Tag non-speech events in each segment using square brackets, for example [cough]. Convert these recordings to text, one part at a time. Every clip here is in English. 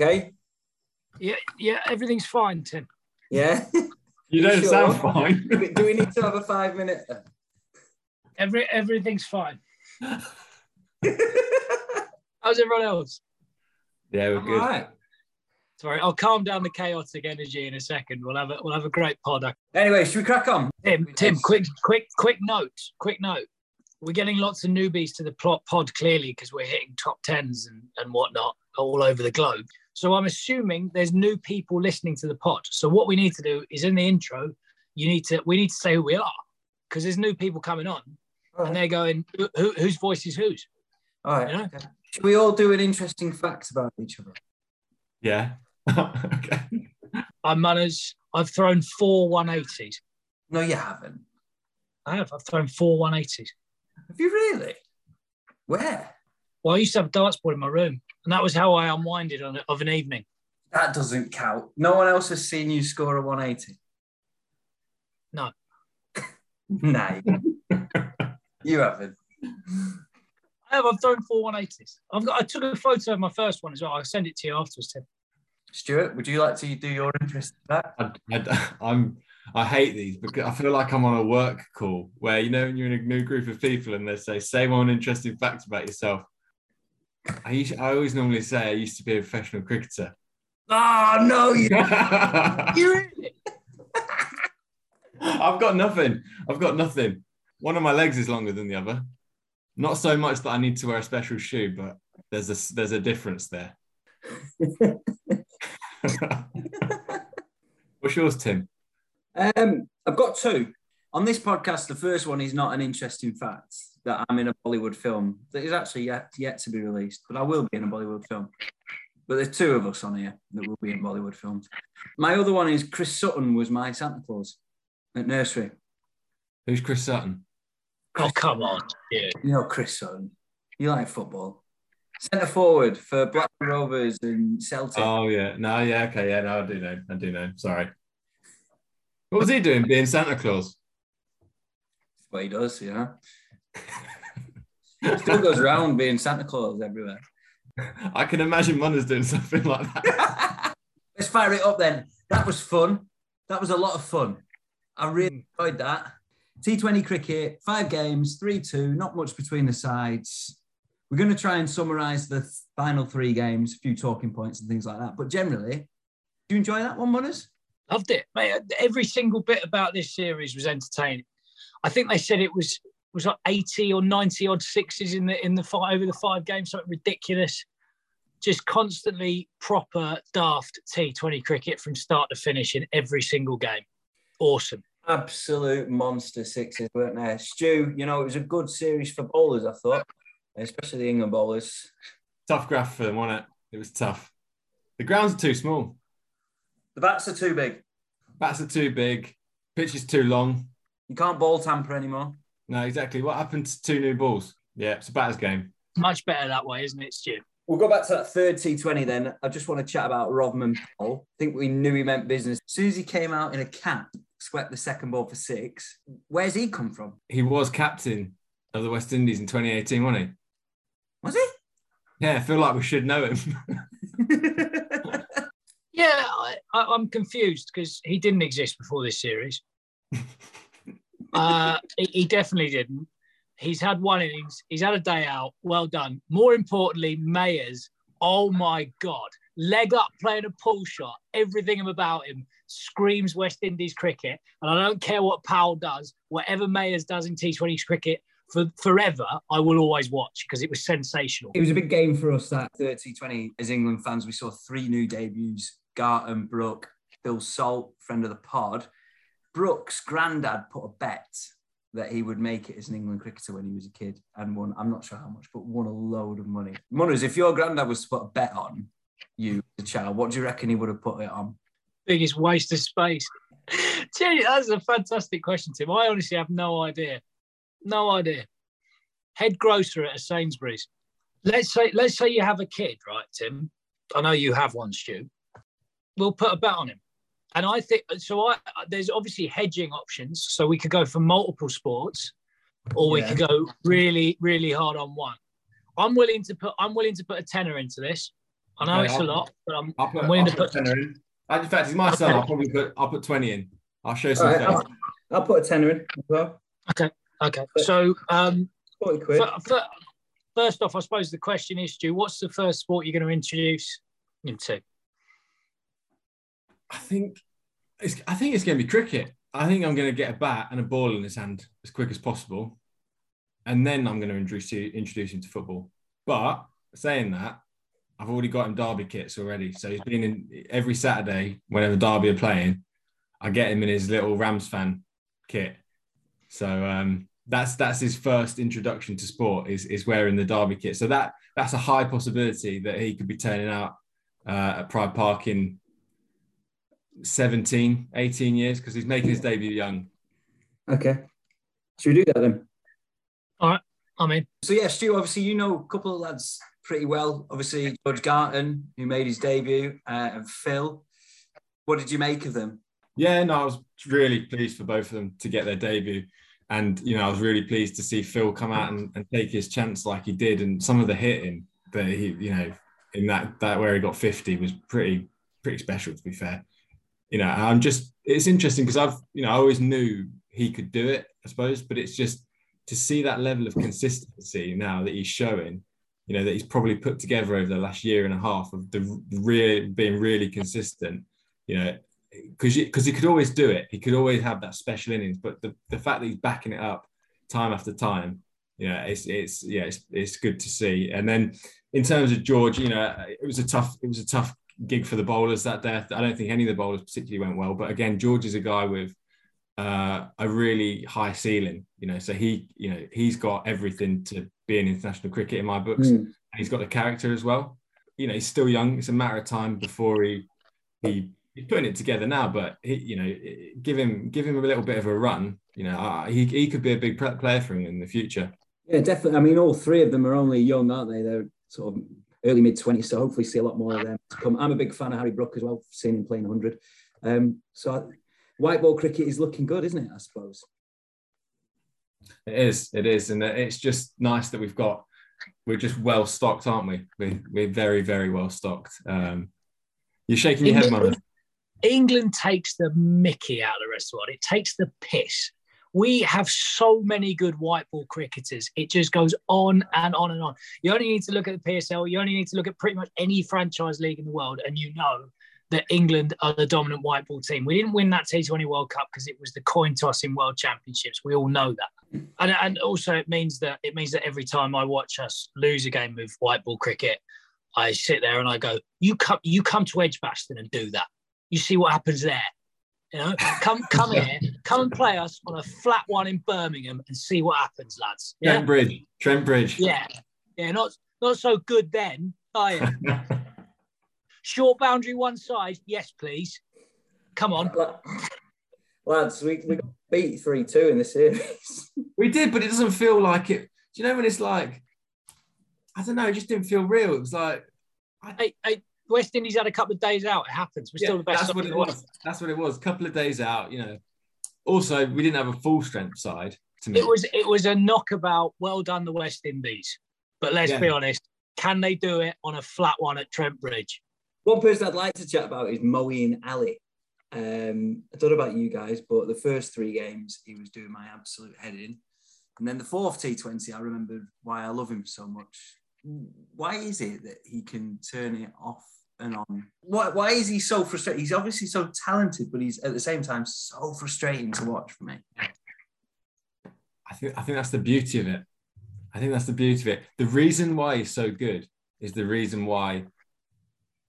Smith. You okay? Yeah, yeah, everything's fine, Tim. Yeah. [laughs] You don't Sure. sound fine. do, we, need to have a five minute? Every everything's fine. [laughs] How's everyone else? yeah, we're good. All right. Sorry, I'll calm down the chaotic energy in a second. We'll have a we'll have a great pod. Anyway, should we crack on? Tim, Tim, quick, quick, quick note, quick note. We're getting lots of newbies to the plot pod clearly because we're hitting top tens and, and whatnot all over the globe. So I'm assuming there's new people listening to the pod. So what we need to do is in the intro, you need to we need to say who we are because there's new people coming on All and they're going who, who, whose voice is whose. All right. you know? okay. Should we all do an interesting fact about each other? Yeah. [laughs] okay. I'm Munners. I've thrown four 180s. No, you haven't. I have. I've thrown four 180s. Have you really? Where? Well, I used to have a darts board in my room, and that was how I unwinded on it of an evening. That doesn't count. No one else has seen you score a 180. No. [laughs] no. [laughs] you haven't. I have. I've thrown four 180s. I've got. I took a photo of my first one as well. I'll send it to you afterwards, Tim. Stuart, would you like to do your interesting fact? I, I, [laughs] I'm. I hate these because I feel like I'm on a work call where you know when you're in a new group of people and they say say one interesting fact about yourself. I used, I always normally say I used to be a professional cricketer. Oh, no, you. [laughs] I've got nothing. I've got nothing. One of my legs is longer than the other. Not so much that I need to wear a special shoe, but there's a there's a difference there. [laughs] [laughs] What's yours, Tim? Um, I've got two. On this podcast, the first one is not an interesting fact that I'm in a Bollywood film that is actually yet, yet to be released, but I will be in a Bollywood film. But there's two of us on here that will be in Bollywood films. My other one is Chris Sutton was my Santa Claus at nursery. Who's Chris Sutton? Oh come on. Yeah. You know Chris Sutton. You like football. Centre forward for Blackburn Rovers and Celtic. Oh yeah, no, yeah, okay, yeah, no, I do know, I do know. Sorry. What was he doing, being Santa Claus? That's what he does, you know. Still goes around being Santa Claus everywhere. I can imagine Munners doing something like that. [laughs] Let's fire it up then. That was fun. That was a lot of fun. I really hmm. enjoyed that. T20 cricket, five games, 3 2, not much between the sides. We're going to try and summarise the th- final three games, a few talking points and things like that. But generally, do you enjoy that one, Munners? Loved it, mate. Every single bit about this series was entertaining. I think they said it was was like eighty or ninety odd sixes in the in the five over the five games, something ridiculous. Just constantly proper daft T Twenty cricket from start to finish in every single game. Awesome. Absolute monster sixes, weren't there? Stu, you know, it was a good series for bowlers, I thought, especially the England bowlers. tough graph for them, wasn't it? It was tough. The grounds are too small. The bats are too big. Bats are too big. Pitch is too long. You can't ball tamper anymore. No, exactly. What happened to two new balls? Yeah, it's a batter's game. Much better that way, isn't it, Stu? We'll go back to that third T20 then. I just want to chat about Rovman Powell. I think we knew he meant business. As soon as he came out in a cap, swept the second ball for six. Where's he come from? He was captain of the West Indies in 2018, wasn't he? Was he? Yeah, I feel like we should know him. [laughs] Yeah, I, I, I'm confused because he didn't exist before this series. [laughs] uh, he, he definitely didn't. He's had one innings. He's had a day out. Well done. More importantly, Mayers. Oh my God. Leg up playing a pull shot. Everything about him screams West Indies cricket. And I don't care what Powell does, whatever Mayers does in T20 cricket, for forever, I will always watch because it was sensational. It was a big game for us that 30 20 as England fans. We saw three new debuts Garton, Brook, Phil Salt, friend of the pod. Brooks' granddad put a bet that he would make it as an England cricketer when he was a kid and won, I'm not sure how much, but won a load of money. Munners, if your granddad was to put a bet on you, the child, what do you reckon he would have put it on? biggest waste of space? [laughs] Gee, that's a fantastic question, Tim. I honestly have no idea. No idea. Head grocer at a Sainsbury's. Let's say let's say you have a kid, right, Tim? I know you have one, Stu. We'll put a bet on him. And I think so. I there's obviously hedging options, so we could go for multiple sports, or we Yeah. could go really, really hard on one. I'm willing to put I'm willing to put a tenner into this. I know Okay, it's a I'll- lot, but I'm, I'll put, I'm willing I'll to put put. 10 in. Uh, In fact, it's my son. I'll probably put I'll put 20 in. I'll show some All right, face. I'll, I'll put a tenner in as well. Okay, Okay. so um, 40 quid. fir- fir- first off, I suppose the question is, Stu, what's the first sport you're going to introduce him to? I think it's I think it's going to be cricket. I think I'm going to get a bat and a ball in his hand as quick as possible, and then I'm going to introduce introduce him to football. But saying that, I've already got him Derby kits already, so he's been in every Saturday whenever Derby are playing. I get him in his little Rams fan kit. So um, that's that's his first introduction to sport is is wearing the Derby kit. So that that's a high possibility that he could be turning out uh, at Pride Park in 17, 18 years because he's making his debut young. Okay. Should we do that then? All right. I mean, So yeah, Stu, obviously you know a couple of lads pretty well. Obviously George Garton, who made his debut, uh, and Phil. What did you make of them? Yeah, no, I was really pleased for both of them to get their debut. And, you know, I was really pleased to see Phil come out and, and take his chance like he did. And some of the hitting that he, you know, in that, that where he got 50 was pretty, pretty special, to be fair. You know, I'm just, it's interesting because I've, you know, I always knew he could do it, I suppose, but it's just to see that level of consistency now that he's showing, you know, that he's probably put together over the last year and a half of the real being really consistent, you know, because because he could always do it. He could always have that special innings, but the, the fact that he's backing it up time after time, you know, it's it's yeah, it's, it's good to see. And then in terms of George, you know, it was a tough it was a tough gig for the bowlers that day. I don't think any of the bowlers particularly went well, but again, George is a guy with uh, a really high ceiling, you know, so he you know he's got everything to be in international cricket in my books. Hmm. And he's got the character as well. You know, he's still young. It's a matter of time before he he he's putting it together now. But he, you know, give him give him a little bit of a run. You know, uh, he he could be a big player for him in the future. Yeah, definitely. I mean, all three of them are only young, aren't they? They're sort of early mid twenties, so hopefully see a lot more of them to come. I'm a big fan of Harry Brook as well, seeing him playing 100. Um, so I, white ball cricket is looking good, isn't it? I suppose. It is, it is, and it's just nice that we've got. We're just well stocked, aren't we? We're, we're very, very well stocked. Um, you're shaking your head, mother. England takes the mickey out of the rest of the world. It takes the piss. We have so many good white ball cricketers. It just goes on and on and on. You only need to look at the PSL. You only need to look at pretty much any franchise league in the world, and you know that England are the dominant white ball team. We didn't win that T20 World Cup because it was the coin toss in World Championships. We all know that, and, and also it means that it means that every time I watch us lose a game of white ball cricket, I sit there and I go, "You come, you come to Edgbaston and do that. You see what happens there." You know, come come here, come and play us on a flat one in Birmingham and see what happens, lads. Yeah, Trent Bridge, Trent Bridge. yeah, yeah. Not not so good then, are you? [laughs] Short boundary one side, yes, please. Come on. Lads, we, we got beat 3 2 in the series. [laughs] we did, but it doesn't feel like it. Do you know when it's like, I don't know, it just didn't feel real. It was like, Hey, hey, West Indies had a couple of days out. It happens. We're still the best. that's what it the world. was. That's what it was. A couple of days out, you know. Also, we didn't have a full strength side to me. It was it was a knockabout. Well done, the West Indies. But let's be honest, can they do it on a flat one at Trent Bridge? One person I'd like to chat about is Moeen Ali. Um, I don't know about you guys, but the first three games he was doing my absolute head in. And then the fourth T20, I remembered why I love him so much. Why is it that he can turn it off and on? Why, why is he so frustrated? He's obviously so talented, but he's at the same time so frustrating to watch for me. I think I think that's the beauty of it. I think that's the beauty of it. The reason why he's so good is the reason why,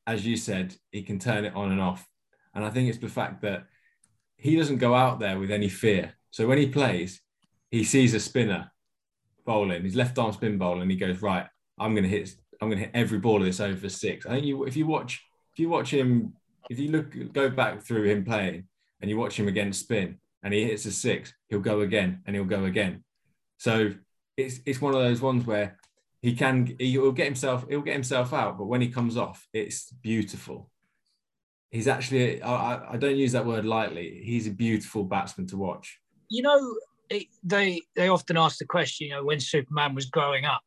as you said, he can turn it on and off. And I think it's the fact that he doesn't go out there with any fear. So when he plays, he sees a spinner bowling, his left arm spin bowl, and he goes, Right, I'm gonna hit I'm gonna hit every ball of this over six. I think you if you watch if you watch him, if you look go back through him playing and you watch him against spin and he hits a six, he'll go again and he'll go again. So it's it's one of those ones where he can he will get himself he'll get himself out, but when he comes off, it's beautiful. He's actually I, I- don't use that word lightly. He's a beautiful batsman to watch. You know, they they often ask the question, you know, when Superman was growing up,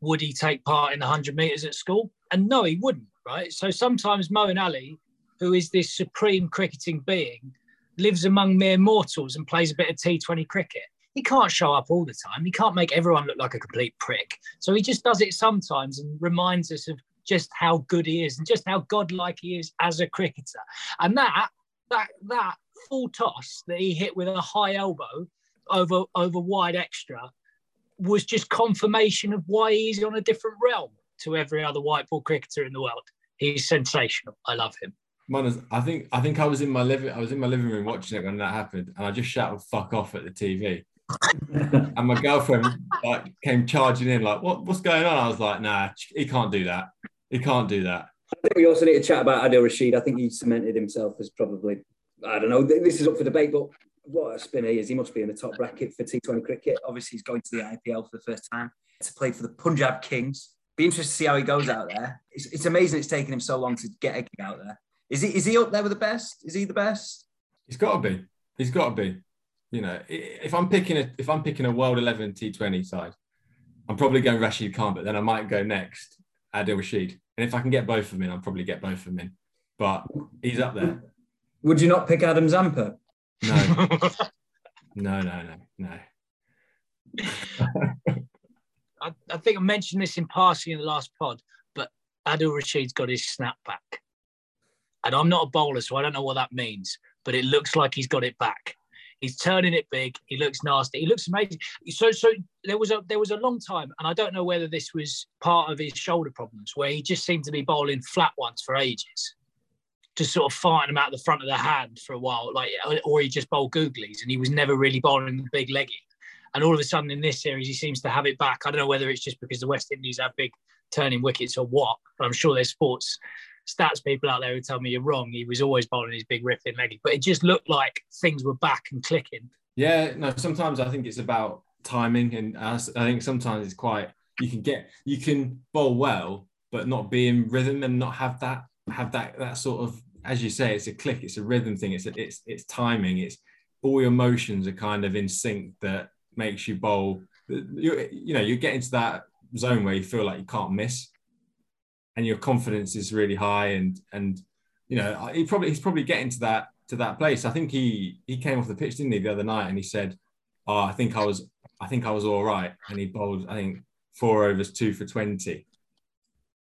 would he take part in the 100 meters at school? And no, he wouldn't, right? So sometimes Moeen Ali, who is this supreme cricketing being, lives among mere mortals and plays a bit of T20 cricket. He can't show up all the time. He can't make everyone look like a complete prick. So he just does it sometimes and reminds us of just how good he is and just how godlike he is as a cricketer. And that that that full toss that he hit with a high elbow over over wide extra was just confirmation of why he's on a different realm to every other white ball cricketer in the world. He's sensational. I love him. Munners, I think I think I was in my living I was in my living room watching it when that happened, and I just shouted "fuck off" at the TV. [laughs] and my girlfriend like came charging in, like, "What? What's going on?" I was like, "Nah, he can't do that. He can't do that." I think we also need to chat about Adil Rashid. I think he cemented himself as probably I don't know. This is up for debate, but what a spinner he is. He must be in the top bracket for T20 cricket. Obviously, he's going to the IPL for the first time to play for the Punjab Kings. Be interested to see how he goes out there. It's, it's amazing it's taken him so long to get a gig out there. Is he is he up there with the best? Is he the best? He's got to be. He's got to be. You know, if I'm picking a if I'm picking a World 11 T20 side, I'm probably going Rashid Khan, but then I might go next Adil Rashid. And if I can get both of them in, I'll probably get both of them in. But he's up there. Would you not pick Adam Zampa? [laughs] No. no, no, no, no. [laughs] I, I, think I mentioned this in passing in the last pod, but Adil Rashid's got his snap back. And I'm not a bowler, so I don't know what that means, but it looks like he's got it back. He's turning it big. He looks nasty. He looks amazing. So, so there was a there was a long time, and I don't know whether this was part of his shoulder problems, where he just seemed to be bowling flat ones for ages just sort of fighting him out the front of the hand for a while, like or he just bowled googlies and he was never really bowling the big leggy. And all of a sudden in this series, he seems to have it back. I don't know whether it's just because the West Indies have big turning wickets or what, but I'm sure there's sports stats people out there who tell me you're wrong. He was always bowling his big ripping leggy, but it just looked like things were back and clicking. Yeah, no, sometimes I think it's about timing, and I think sometimes it's quite you can get you can bowl well, but not be in rhythm and not have that have that that sort of as you say, it's a click, it's a rhythm thing, it's a, it's it's timing, it's all your motions are kind of in sync that makes you bowl. You you know you get into that zone where you feel like you can't miss, and your confidence is really high, and and you know he probably he's probably getting to that to that place. I think he he came off the pitch didn't he the other night, and he said, "Oh, I think I was I think I was all right," and he bowled I think four overs, two for twenty,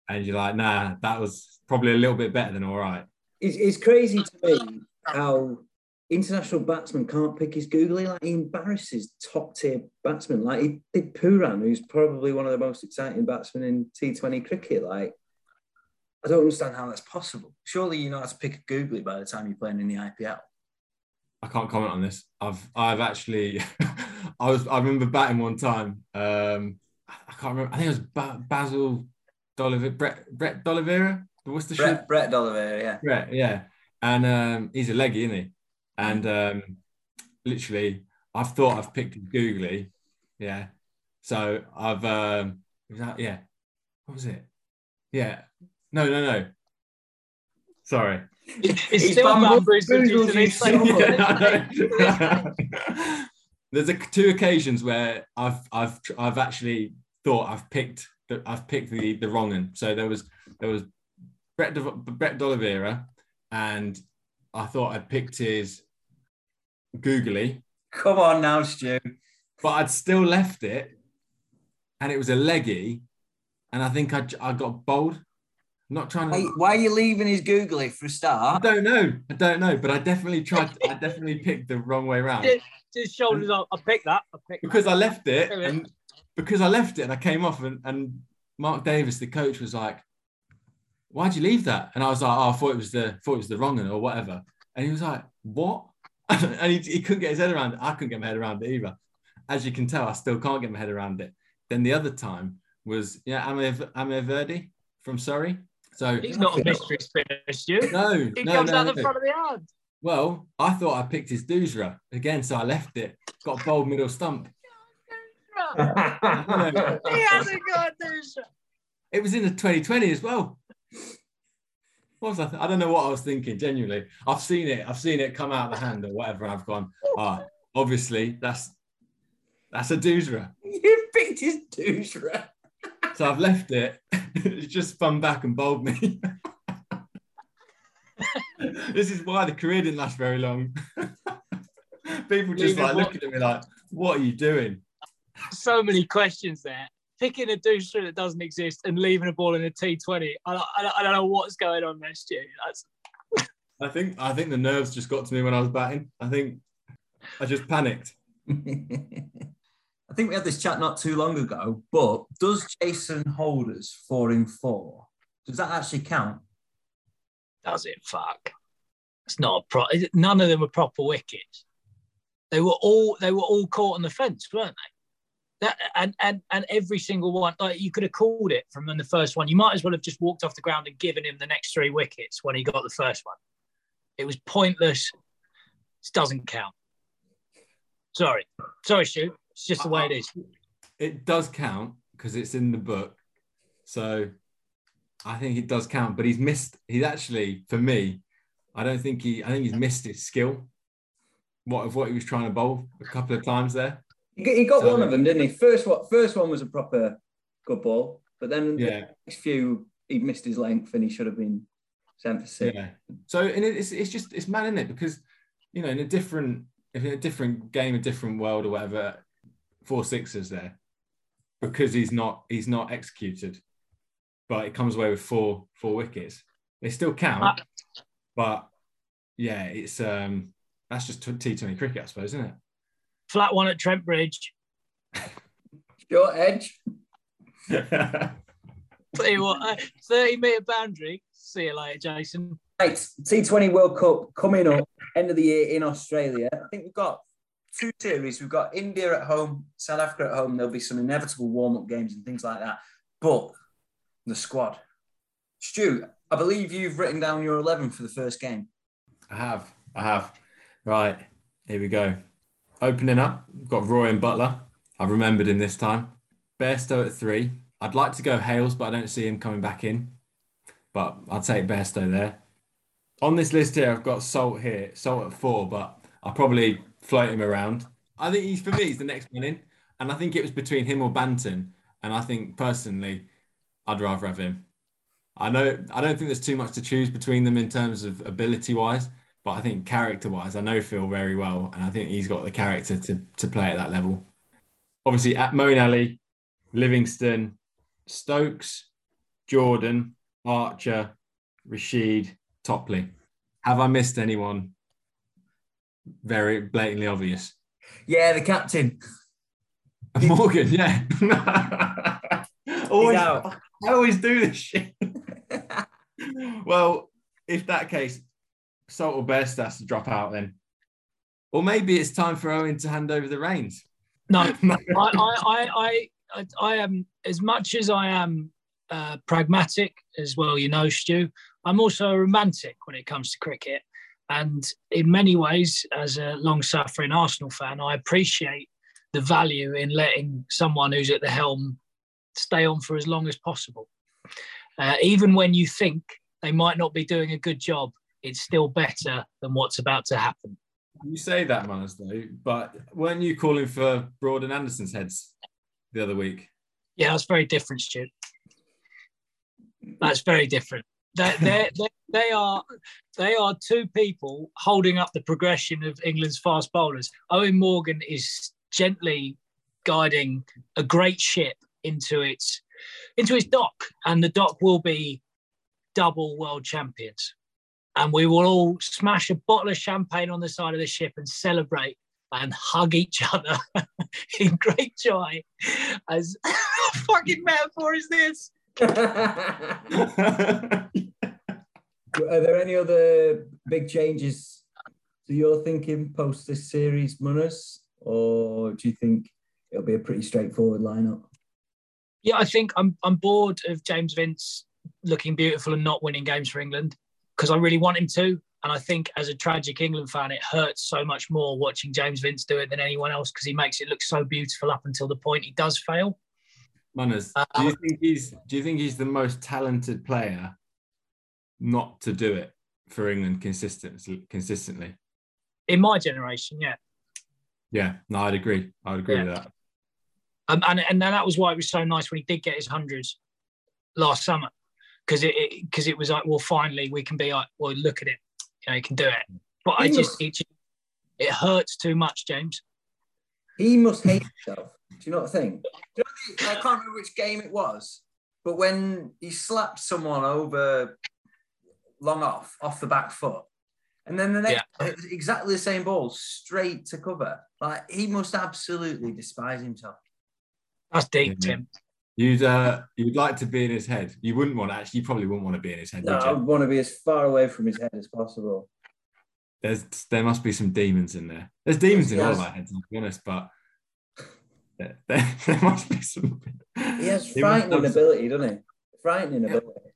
and you're like, nah, that was probably a little bit better than all right. It's, it's crazy to me how international batsmen can't pick his googly. Like he embarrasses top tier batsmen. Like he did Pooran, who's probably one of the most exciting batsmen in T20 cricket. Like I don't understand how that's possible. Surely you know how to pick a googly by the time you're playing in the IPL. I can't comment on this. I've I've actually [laughs] I was I remember batting one time. Um, I can't remember. I think it was ba- Basil D'Oliveira, Brett Brett D'Oliveira. What's the Brett, shoot? Brett D'Oliveira, yeah. Brett, yeah. And um, he's a leggy, isn't he? And um, literally, I've thought I've picked his googly, yeah. So I've, um, that, yeah. What was it? Yeah. No, no, no. Sorry. It's still [laughs] There's a, two occasions where I've I've I've actually thought I've picked I've picked the the wrong one. So there was there was Brett, De, Brett D'Oliveira, and I thought I'd picked his googly. Come on now, Stu. But I'd still left it, and it was a leggy, and I think I, I got bold. I'm not trying to. Why, why, are you leaving his googly for a start? I don't know. I don't know, but I definitely tried. I definitely picked the wrong way around. His shoulders up. I picked that. I picked because that. I left it, and because I left it, and I came off, and, and Mark Davis, the coach, was like, why'd you leave that? And I was like, oh, I thought it was the thought it was the wrong one or whatever. And he was like, what? [laughs] and he, he couldn't get his head around it. I couldn't get my head around it either. As you can tell, I still can't get my head around it. Then the other time was yeah, Amir, Amar Virdi from Surrey. So he's not a mystery spinner, Stu. No, he no, comes no, out no. the front of the yard. Well, I thought I picked his Doosra again, so I left it. Got a bold middle stump. he hasn't got Doosra. It was in the 2020 as well. What was I? Th- I don't know what I was thinking. Genuinely, I've seen it. I've seen it come out of the hand or whatever. I've gone. Ah, oh, obviously that's that's a doosra. [laughs] You picked his doosra. So I've left it. [laughs] it's just spun back and bowled me. [laughs] this is why the career didn't last very long. People just like looking at me like, what are you doing? so many questions there. Picking a deuce that doesn't exist and leaving a ball in a T20. I, don't- I, don't- I don't know what's going on there, Stu. That's, [laughs] I think I think the nerves just got to me when I was batting. I think I just panicked. [laughs] I think we had this chat not too long ago, but does Jason Holders four in four? Does that actually count? does it? Fuck. It's not a pro. None of them were proper wickets. They were all they were all caught on the fence, weren't they? That and and and every single one, like you could have called it from the first one. You might as well have just walked off the ground and given him the next three wickets when he got the first one. It was pointless. It doesn't count. Sorry, sorry, Stu. It's just the way it is. It does count because it's in the book. So I think it does count, but he's missed. He's actually, for me, I don't think he. I think he's missed his skill. What of what he was trying to bowl a couple of times there. He got, he got So- one of them, didn't he? First one, first one was a proper good ball, but then the Yeah, next few he missed his length and he should have been sent for six. yeah. So and it's it's just it's mad, isn't it? Because you know, in a different if in a different game, a different world or whatever, four sixes there because he's not he's not executed, but it comes away with four four wickets. They still count, Uh, but yeah, it's um that's just T Twenty cricket, I suppose, isn't Flat one at Trent Bridge. Short edge. [laughs] Tell you what, uh, 30 metre boundary. See you later, Jason. Right, T20 World Cup coming up, end of the year in Australia. I think we've got two series. We've got India at home, South Africa at home. There'll be some inevitable warm-up games and things like that. But the squad, Stu, I believe you've written down your eleven for the first game. I have, I have. Right, here we go. Opening up, got Roy and Buttler. I've remembered him this time. Bairstow at three. I'd like to go Hales, but I don't see him coming back in. But I'll take Bairstow there. On this list here, I've got Salt here, Salt at four, but I'll probably float him around. I think he's for me, he's the next one in. And I think it was between him or Banton. And I think personally, I'd rather have him. I know I don't think there's too much to choose between them in terms of ability wise, but I think character wise, I know Phil very well, and I think he's got the character to to play at that level. Obviously, at Moeen Ali, Livingstone, Stokes, Jordan, Archer, Rashid, Topley. Have I missed anyone? Very blatantly obvious. Yeah, the captain. [laughs] Morgan, yeah. [laughs] always. [laughs] I always do this shit. well, if that case, Salt or Best has to drop out then. Or maybe it's time for Eoin to hand over the reins. No, [laughs] I, I, I, I, am as much as I am uh, pragmatic as well. You know, Stu. I'm also a romantic when it comes to cricket, and in many ways, as a long-suffering Arsenal fan, I appreciate the value in letting someone who's at the helm stay on for as long as possible. Uh, even when you think they might not be doing a good job, it's still better than what's about to happen. You say that, Munners, though, but weren't you calling for Broad and Anderson's heads the other week? Yeah, that's very different, Stu. That's very different. They they [laughs] they they are they are two people holding up the progression of England's fast bowlers. Eoin Morgan is gently guiding a great ship into its into its dock, and the dock will be double world champions. And we will all smash a bottle of champagne on the side of the ship and celebrate and hug each other [laughs] in great joy. As [laughs] fucking metaphor is this? [laughs] Are there any other big changes to your thinking post this series, Munners? Or do you think it'll be a pretty straightforward lineup? Yeah, I think I'm I'm bored of James Vince looking beautiful and not winning games for England because I really want him to. And I think as a tragic England fan, it hurts so much more watching James Vince do it than anyone else because he makes it look so beautiful up until the point he does fail. Munners, do you think he's do you think he's the most talented player not to do it for England consistently consistently? In my generation, yeah. Yeah, no, I'd agree. I'd agree Yeah. with that. Um, and and then that was why it was so nice when he did get his hundreds last summer, because it because it, it, was like, well, finally we can be like, well, look at it, you know, he can do it. But I just it, it hurts too much, James. He must hate himself. Do you know what I think? You know, I can't remember which game it was, but when he slapped someone over long off, off the back foot, and then the next, yeah. exactly the same ball, straight to cover. Like he must absolutely despise himself. That's deep, Tim. You'd uh, you'd like to be in his head. You wouldn't want to actually. You probably wouldn't want to be in his head. No, I would want to be as far away from his head as possible. There's there must be some demons in there. There's demons in all our heads, to be honest. But there, [laughs] there, there must be some. [laughs] He has frightening ability, doesn't he? Frightening ability.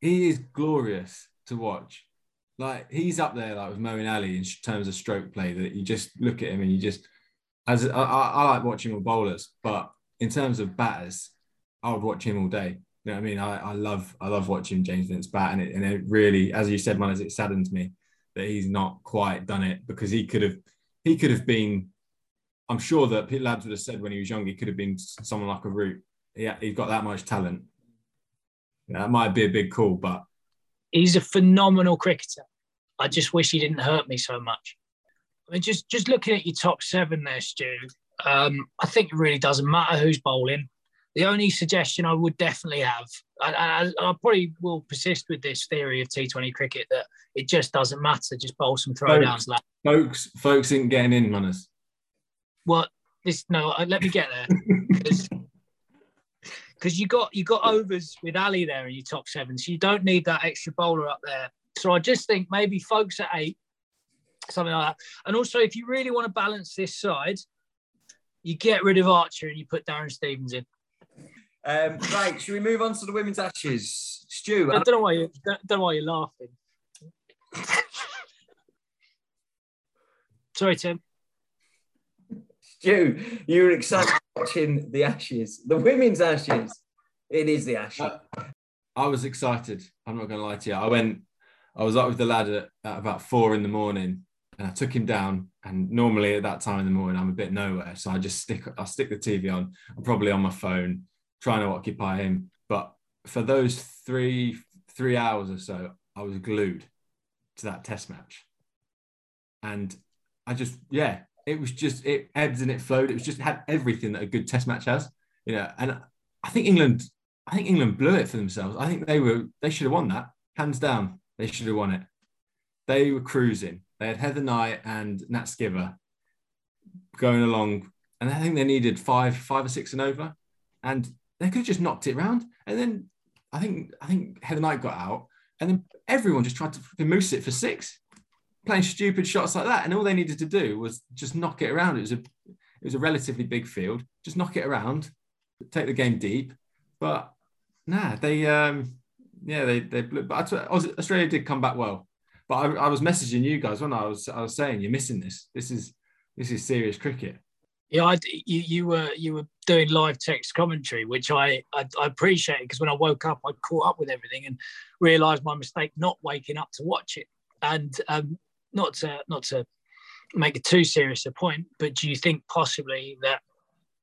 He is glorious to watch. Like he's up there, like with Moeen Ali in terms of stroke play. That you just look at him and you just, as I, I, I like watching all bowlers, but in terms of batters, I would watch him all day. You know what I mean? I, I love I love watching James Vince bat, and it, and it really, as you said, man, it saddens me that he's not quite done it because he could have he could have been. I'm sure that Pete Lads would have said when he was young he could have been someone like a Root. Yeah, he's got that much talent. Yeah, that might be a big call, but he's a phenomenal cricketer. I just wish he didn't hurt me so much. I mean, just just looking at your top seven there, Stu. Um, I think it really doesn't matter who's bowling. The only suggestion I would definitely have, and I, I, probably will persist with this theory of T20 cricket that it just doesn't matter. Just bowl some throwdowns. Foakes, Foakes, Foakes ain't getting in, Munners. Well, this no. Uh, let me get there. Because [laughs] you got you got overs with Ali there in your top seven, so you don't need that extra bowler up there. So I just think maybe Foakes at eight, something like that. And also, if you really want to balance this side, you get rid of Archer and you put Darren Stevens in. Um, right, should we move on to the women's ashes? Stu, I don't know why you don't, don't know why you're laughing. Sorry, Tim. Stu, you were excited watching the ashes, the women's ashes. It is the ashes. Uh, I was excited. I'm not going to lie to you. I went, I was up with the lad at, at about four in the morning, and I took him down. And normally at that time in the morning, I'm a bit nowhere, so I just stick, I stick the TV on. I'm probably on my phone trying to occupy him. But for those three three hours or so, I was glued to that test match. And I just, yeah, it was just it ebbed and it flowed. It was just had everything that a good test match has. You know, and I think England, I think England blew it for themselves. I think they were they should have won that, hands down. They should have won it. They were cruising. They had Heather Knight and Nat Sciver going along, and I think they needed five, five or six and over. And they could have just knocked it around. And then I think I think Heather Knight got out, and then everyone just tried to moose it for six, playing stupid shots like that. And all they needed to do was just knock it around. It was a it was a relatively big field. Just knock it around, take the game deep. But nah, they um yeah they they blew. But Australia did come back well. But I, I was messaging you guys when I was I was saying you're missing this. This is this is serious cricket. Yeah, I, you, you were you were doing live text commentary, which I I, I appreciate because when I woke up, I caught up with everything and realised my mistake not waking up to watch it. And um, not to not to make it too serious a point, but do you think possibly that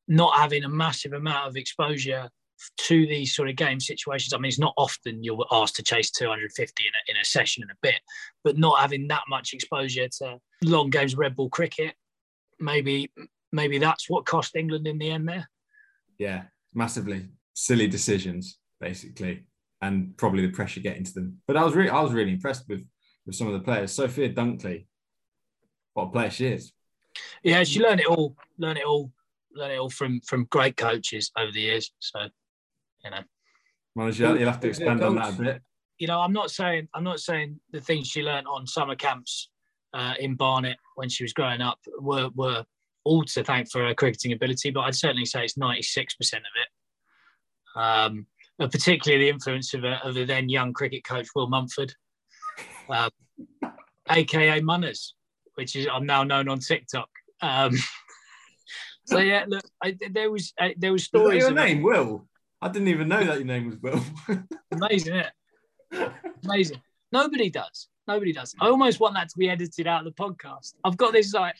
not having a massive amount of exposure to these sort of game situations. I mean, it's not often you're asked to chase 250 in a, in a session in a bit, but not having that much exposure to long games red ball cricket, maybe maybe that's what cost England in the end there. Yeah, massively silly decisions basically, and probably the pressure getting to them. But I was really, I was really impressed with with some of the players. Sophia Dunkley, what a player she is. Yeah, she learned it all, learned it all, learned it all from from great coaches over the years. So, you know. Well, you'll have to expand on that a bit. You know, I'm not saying I'm not saying the things she learned on summer camps uh, in Barnet when she was growing up were were all to thank for her cricketing ability, but I'd certainly say it's 96% of it. Um, particularly the influence of, a, of the then young cricket coach, Will Mumford, uh, aka Munners, which is I'm now known on TikTok. Um, [laughs] so yeah, look, I, there was uh, there was stories. your name, Will? I didn't even know that your name was Will. [laughs] Amazing, it? Amazing. Nobody does. Nobody does. I almost want that to be edited out of the podcast. I've got this like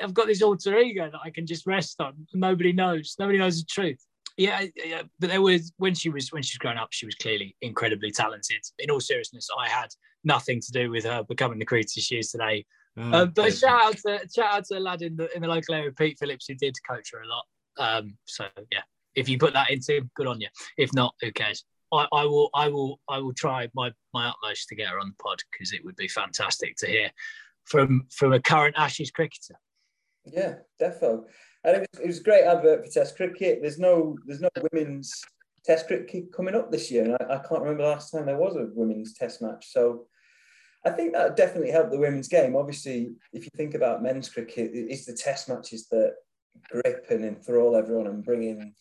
I've got this alter ego that I can just rest on. Nobody knows. Nobody knows the truth. Yeah, yeah, but there was when she was when she was growing up, she was clearly incredibly talented. In all seriousness, I had nothing to do with her becoming the creator she is today. Oh, Um, but shout out to shout out to a lad in the in the local area, Pete Phillips, who did coach her a lot. Um, so yeah, if you put that into him, good on you. If not, who cares? I, I will I will I will try my my utmost to get her on the pod because it would be fantastic to hear from from a current Ashes cricketer. Yeah, defo. And it was, it was a great advert for Test cricket. There's no there's no women's Test cricket coming up this year, and I, I can't remember the last time there was a women's Test match. So I think that definitely helped the women's game. Obviously, if you think about men's cricket, it's the Test matches that grip and enthrall everyone and bring in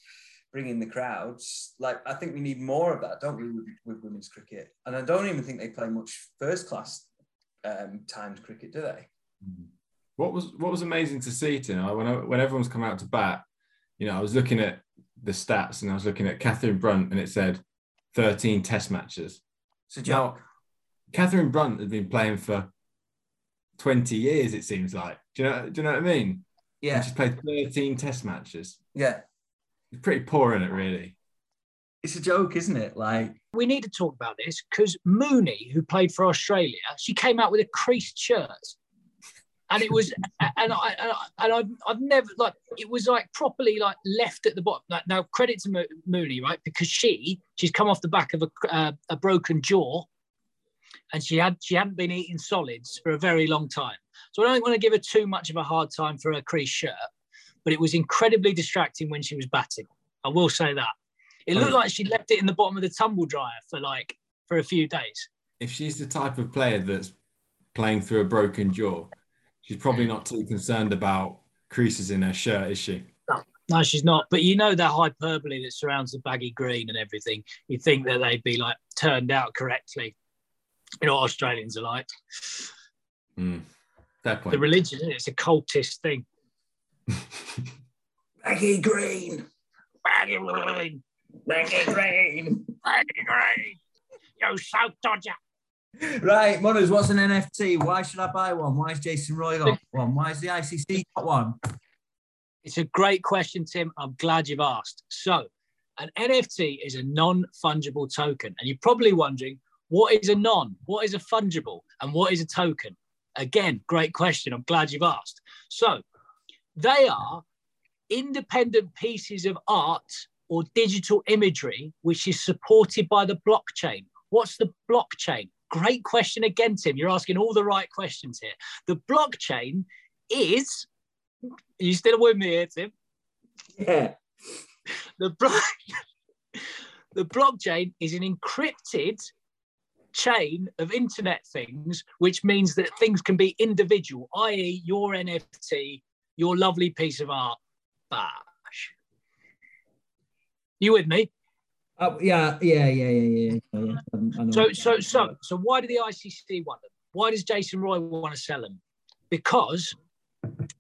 bring in the crowds. Like I think we need more of that, don't we, with, with women's cricket? And I don't even think they play much first class um, times cricket, do they? What was what was amazing to see tonight when I, when everyone's come out to bat, you know, I was looking at the stats and I was looking at Catherine Brunt and it said 13 test matches. So. Now, Catherine Brunt had been playing for 20 years, it seems like. Do you know, do you know what I mean? Yeah, And she's played 13 test matches. yeah. It's pretty poor in it, really. It's a joke, isn't it? Like, We need to talk about this because Mooney, who played for Australia, she came out with a creased shirt. And it was, and I, and, I, I've, I've never like it was like properly like left at the bottom. Like, now credit to Mo- Mooney, right? Because she she's come off the back of a, uh, a broken jaw, and she had she hadn't been eating solids for a very long time. So I don't want to give her too much of a hard time for her creased shirt, but it was incredibly distracting when she was batting. I will say that. It looked like she left it in the bottom of the tumble dryer for like for a few days. If she's the type of player that's playing through a broken jaw, she's probably not too concerned about creases in her shirt, is she? No, she's not. But you know that hyperbole that surrounds the baggy green and everything. You think that they'd be like turned out correctly. You know what Australians are like. Hmm. Fair point. The religion, isn't it? it's a cultist thing. [laughs] baggy green, Baggy green, baggy green. baggy green. You South Dodger. Right, Munners, what's an NFT? Why should I buy one? Why is Jason Roy got one? Why is the ICC got one? It's a great question, Tim. I'm glad you've asked. So, an NFT is a non fungible token. And you're probably wondering, what is a non? What is a fungible? And what is a token? Again, great question. I'm glad you've asked. So, they are independent pieces of art or digital imagery which is supported by the blockchain. What's the blockchain? Great question again, Tim. You're asking all the right questions here. The blockchain is, are you still with me here, Tim? Yeah. The, blo- [laughs] the blockchain is an encrypted chain of internet things, which means that things can be individual, i.e., your NFT, your lovely piece of art. Bash. You with me? Uh, yeah, yeah, yeah, yeah, yeah. yeah. So, so, so, so, why do the ICC want them? Why does Jason Roy want to sell them? Because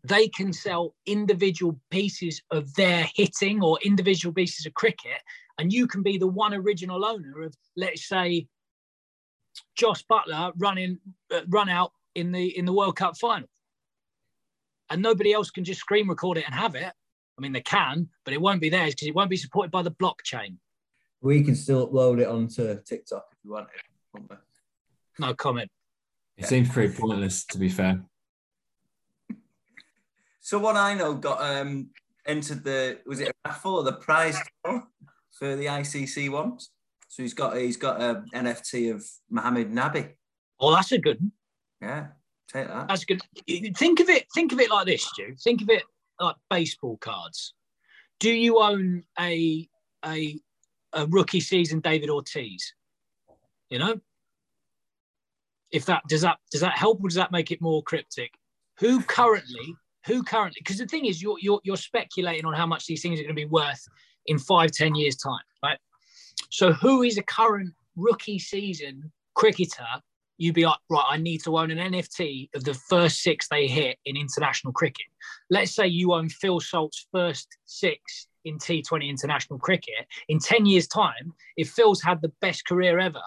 they can sell individual pieces of their hitting or individual pieces of cricket, and you can be the one original owner of, let's say, Jos Buttler running uh, run out in the in the World Cup final, and nobody else can just screen record it and have it. I mean, they can, but it won't be theirs because it won't be supported by the blockchain. we can still upload it onto TikTok if you want it. No comment. It seems pretty pointless, to be fair. Someone I know got um entered the was it a raffle or the prize for the ICC ones. So he's got he's got an NFT of Mohammed Nabi. Oh, that's a good. one. Yeah, take that. That's good. Think of it. Think of it like this, Stu. Think of it like baseball cards. Do you own a a a rookie season David Ortiz? You know, if that does that does that help or does that make it more cryptic? Who currently? Who currently? Because the thing is, you're you're you're speculating on how much these things are going to be worth in five, ten years time, right? So who is a current rookie season cricketer you'd be like, right, I need to own an NFT of the first six they hit in international cricket. Let's say you own Phil Salt's first six in T20 international cricket. In 10 years' time, if Phil's had the best career ever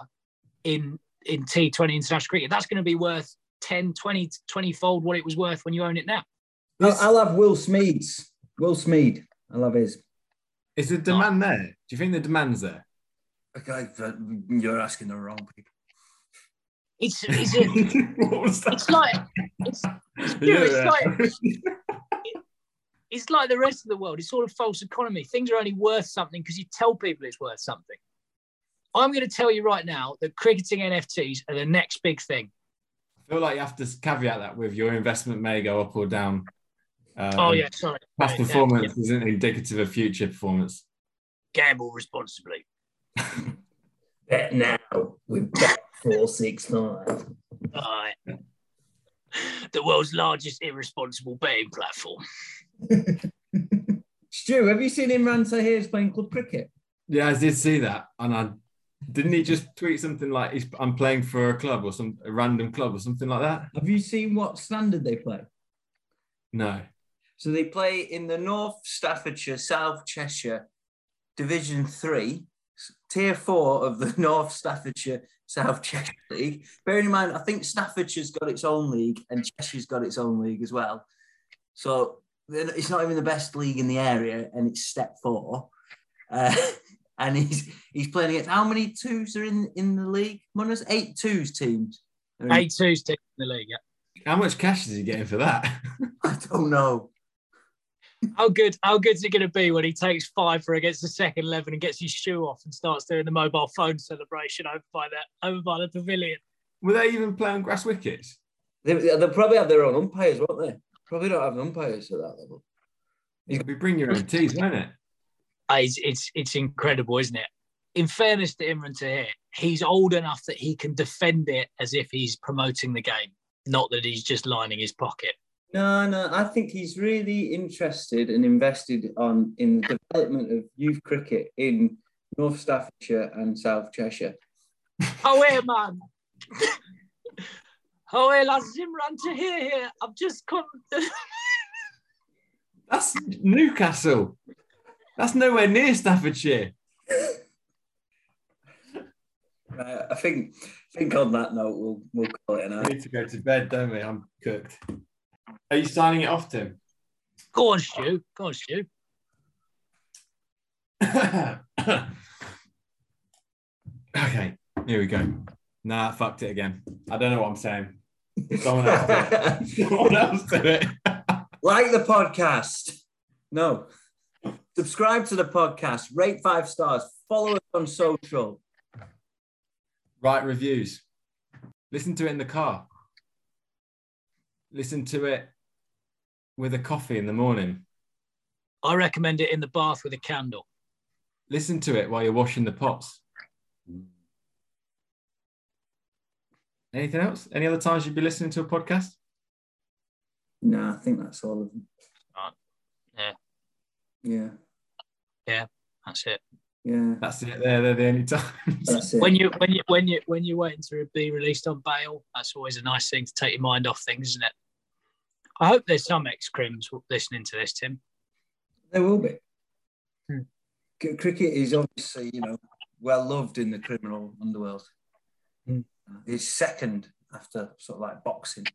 in, in T20 international cricket, that's going to be worth 10, 20, 20 fold what it was worth when you own it now. I'll, I'll have Will Smeeds. Will Smeed. I love his. Is the demand there? Do you think the demand's there? Okay, you're asking the wrong people. It's [laughs] it's, a, what was that? it's like it's, Yeah, it's yeah. like [laughs] it's like the rest of the world. It's sort of false economy. Things are only worth something because you tell people it's worth something. I'm going to tell you right now that cricketing NFTs are the next big thing. I feel like you have to caveat that with your investment may go up or down. Um, Oh yeah, sorry. Past Yeah, performance yeah. isn't indicative of future performance. Gamble responsibly. [laughs] Bet now with Bet four six five. All right. The world's largest irresponsible betting platform. [laughs] Stu, have you seen Imran Tahir's playing club cricket? Yeah, I did see that, and I didn't he just tweet something like he's, "I'm playing for a club or some a random club or something like that." Have you seen what standard they play? No. So they play in the North Staffordshire, South Cheshire Division Three, Tier Four of the [laughs] North Staffordshire, South [laughs] Cheshire League. Bearing in mind, I think Staffordshire's got its own league and Cheshire's got its own league as well. So it's not even the best league in the area, and it's Step Four. Uh, [laughs] and he's he's playing against how many twos are in in the league? Munners eight twos teams. are in- Eight twos team in the league. Yeah. How much cash is he getting for that? [laughs] I don't know. How good? How good's it going to be when he takes five for against the second eleven and gets his shoe off and starts doing the mobile phone celebration over by that over by the pavilion? Were they even playing grass wickets? They, they'll probably have their own umpires, won't they? Probably don't have umpires at that level. You'll be bringing your own teas, won't it? Uh, It's it's it's incredible, isn't it? In fairness to Imran Tahir, he's old enough that he can defend it as if he's promoting the game, not that he's just lining his pocket. No, no, I think he's really interested and invested on in the development of youth cricket in North Staffordshire and South Cheshire. [laughs] Oh, here, man. oh, here, lads, Imran Tahir here. I've just come. [laughs] That's Newcastle. That's nowhere near Staffordshire. Right, [laughs] uh, I think I think on that note we'll we'll call it a We night. need to go to bed, don't we? I'm cooked. Are you signing it off, Tim? Go on, Stu. Go on, Stu. [laughs] okay, here we go. Nah, fucked it again. I don't know what I'm saying. Someone else do it. [laughs] Someone else do it. like the podcast. No. Subscribe to the podcast, rate five stars, follow us on social. Write reviews. Listen to it in the car. Listen to it with a coffee in the morning. I recommend it in the bath with a candle. Listen to it while you're washing the pots. Anything else? Any other times you'd be listening to a podcast? No, I think that's all of them. Right. Yeah. Yeah. Yeah, That's it. Yeah, That's it. They're, they're the only [laughs] times. that's it. When you when you when you when you're waiting to be released on bail, that's always a nice thing to take your mind off things, isn't it? I hope there's some ex crims listening to this, Tim. there will be. Hmm. Cricket is obviously, you know, well loved in the criminal underworld. Hmm. It's second after sort of like boxing,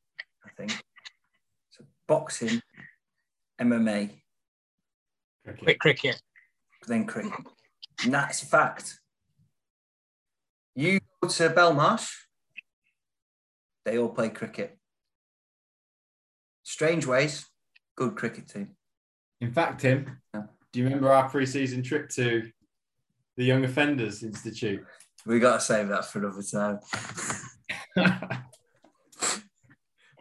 I think. So boxing, MMA, Quick cricket. then cricket. And that's a fact. You go to Belmarsh, they all play cricket. Strangeways, good cricket team. In fact, Tim, Yeah. do you remember our pre-season trip to the Young Offenders Institute? We got to save that for another time. [laughs]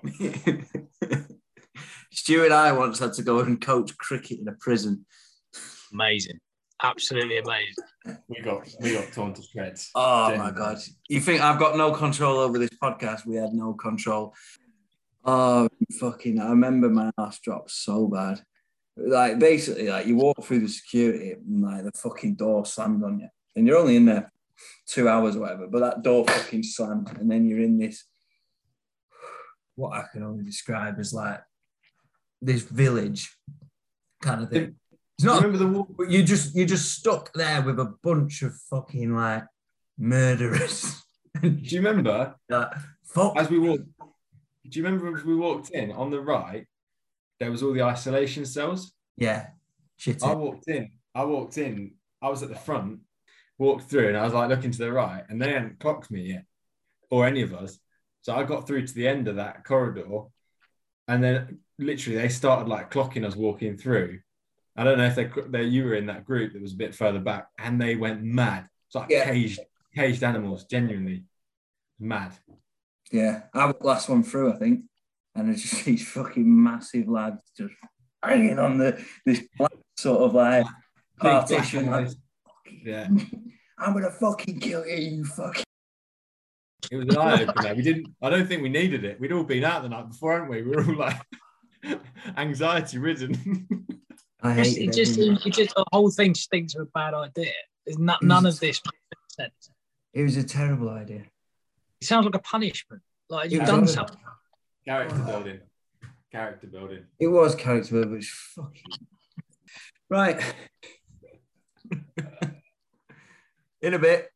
[laughs] Stu and I once had to go and coach cricket in a prison. Amazing. Absolutely amazing. we got we got torn to shreds. Oh my god! You think I've got no control over this podcast? We had no control. Oh fucking! I remember my ass dropped so bad. Like basically, like you walk through the security, and like the fucking door slammed on you, and you're only in there two hours or whatever. But that door fucking slammed, and then you're in this what I can only describe as like this village kind of thing. It's you not remember the walk? but you just you're just stuck there with a bunch of fucking like murderers. [laughs] Do you remember like, fuck. as we walked? Do you remember as we walked in on the right? there was all the isolation cells. Yeah. Shit. I walked in. I walked in. I was at the front, walked through, and I was like looking to the right, and they hadn't clocked me yet, or any of us. So I got through to the end of that corridor, and then literally they started like clocking us walking through. I don't know if they, they you were in that group that was a bit further back, and they went mad. It's like Yeah. caged caged animals, genuinely mad. Yeah. I was the last one through, I think. And it's just [laughs] these fucking massive lads just hanging on the this black sort of like partition. like. Yeah, [laughs] I'm gonna fucking kill you, you fucking it was an eye opener. We didn't. I don't think we needed it. We'd all been out the night before, hadn't we? We were all like [laughs] anxiety ridden. I hate it just, it just the whole thing stinks of a bad idea. There's no, none of this makes sense. It was a terrible idea. It sounds like a punishment. Like you've done was. something. Character building. Character building. It was character, building, it's fucking right. [laughs] In a bit.